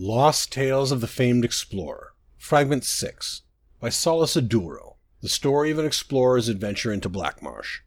Lost Tales of the Famed Explorer, Fragment 6, by Solis Aduro, the story of an explorer's adventure into Blackmarsh.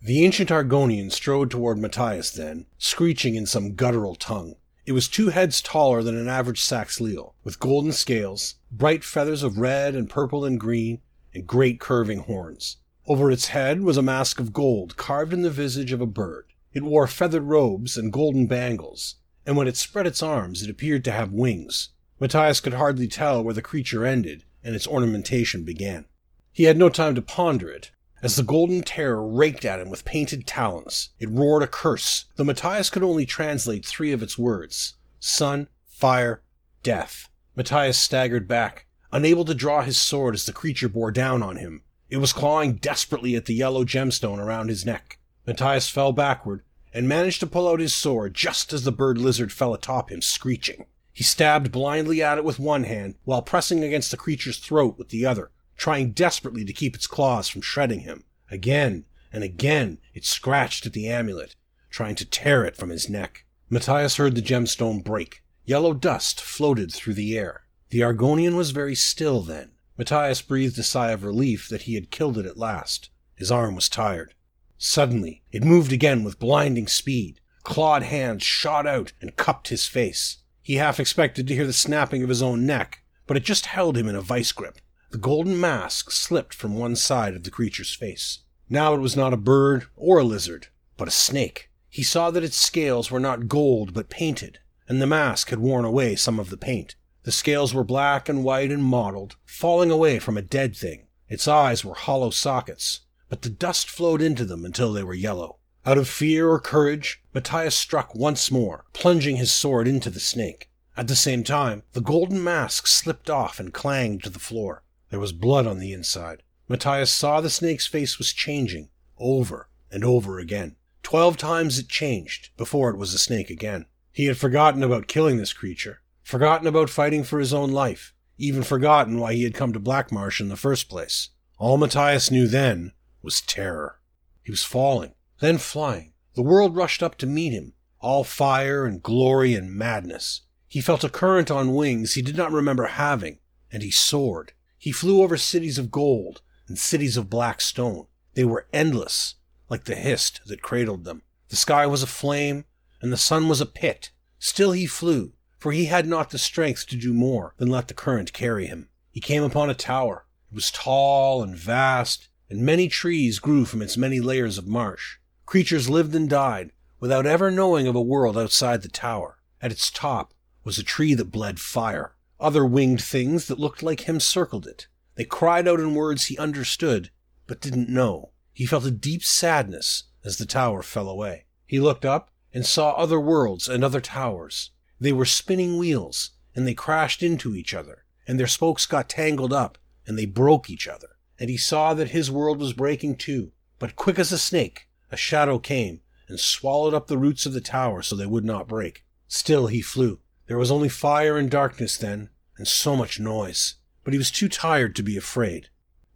The ancient Argonian strode toward Matthias then, screeching in some guttural tongue. It was two heads taller than an average Saxhleel, with golden scales, bright feathers of red and purple and green, and great curving horns. Over its head was a mask of gold carved in the visage of a bird. It wore feathered robes and golden bangles, and when it spread its arms it appeared to have wings. Matthias could hardly tell where the creature ended and its ornamentation began. He had no time to ponder it. As the golden terror raked at him with painted talons, it roared a curse, though Matthias could only translate three of its words sun, fire, death. Matthias staggered back, unable to draw his sword as the creature bore down on him. It was clawing desperately at the yellow gemstone around his neck. Matthias fell backward and managed to pull out his sword just as the bird lizard fell atop him, screeching. He stabbed blindly at it with one hand while pressing against the creature's throat with the other, trying desperately to keep its claws from shredding him. Again and again it scratched at the amulet, trying to tear it from his neck. Matthias heard the gemstone break. Yellow dust floated through the air. The Argonian was very still then. Matthias breathed a sigh of relief that he had killed it at last. His arm was tired. Suddenly, it moved again with blinding speed. Clawed hands shot out and cupped his face. He half expected to hear the snapping of his own neck, but it just held him in a vice grip. The golden mask slipped from one side of the creature's face. Now it was not a bird or a lizard, but a snake. He saw that its scales were not gold but painted, and the mask had worn away some of the paint. The scales were black and white and mottled, falling away from a dead thing. Its eyes were hollow sockets, but the dust flowed into them until they were yellow. Out of fear or courage, Matthias struck once more, plunging his sword into the snake. At the same time, the golden mask slipped off and clanged to the floor. There was blood on the inside. Matthias saw the snake's face was changing, over and over again. Twelve times it changed before it was a snake again. He had forgotten about killing this creature, forgotten about fighting for his own life, even forgotten why he had come to Blackmarsh in the first place. All Matthias knew then was terror. He was falling, then flying. The world rushed up to meet him, all fire and glory and madness. He felt a current on wings he did not remember having, and he soared. He flew over cities of gold and cities of black stone. They were endless, like the Hist that cradled them. The sky was aflame, and the sun was a pit. Still he flew, for he had not the strength to do more than let the current carry him. He came upon a tower. It was tall and vast, and many trees grew from its many layers of marsh. Creatures lived and died without ever knowing of a world outside the tower. At its top was a tree that bled fire. Other winged things that looked like him circled it. They cried out in words he understood, but didn't know. He felt a deep sadness as the tower fell away. He looked up and saw other worlds and other towers. They were spinning wheels, and they crashed into each other, and their spokes got tangled up, and they broke each other and he saw that his world was breaking too. But quick as a snake, a shadow came and swallowed up the roots of the tower so they would not break. Still he flew. There was only fire and darkness then, and so much noise. But he was too tired to be afraid.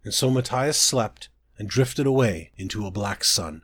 And so Matthias slept and drifted away into a black sun.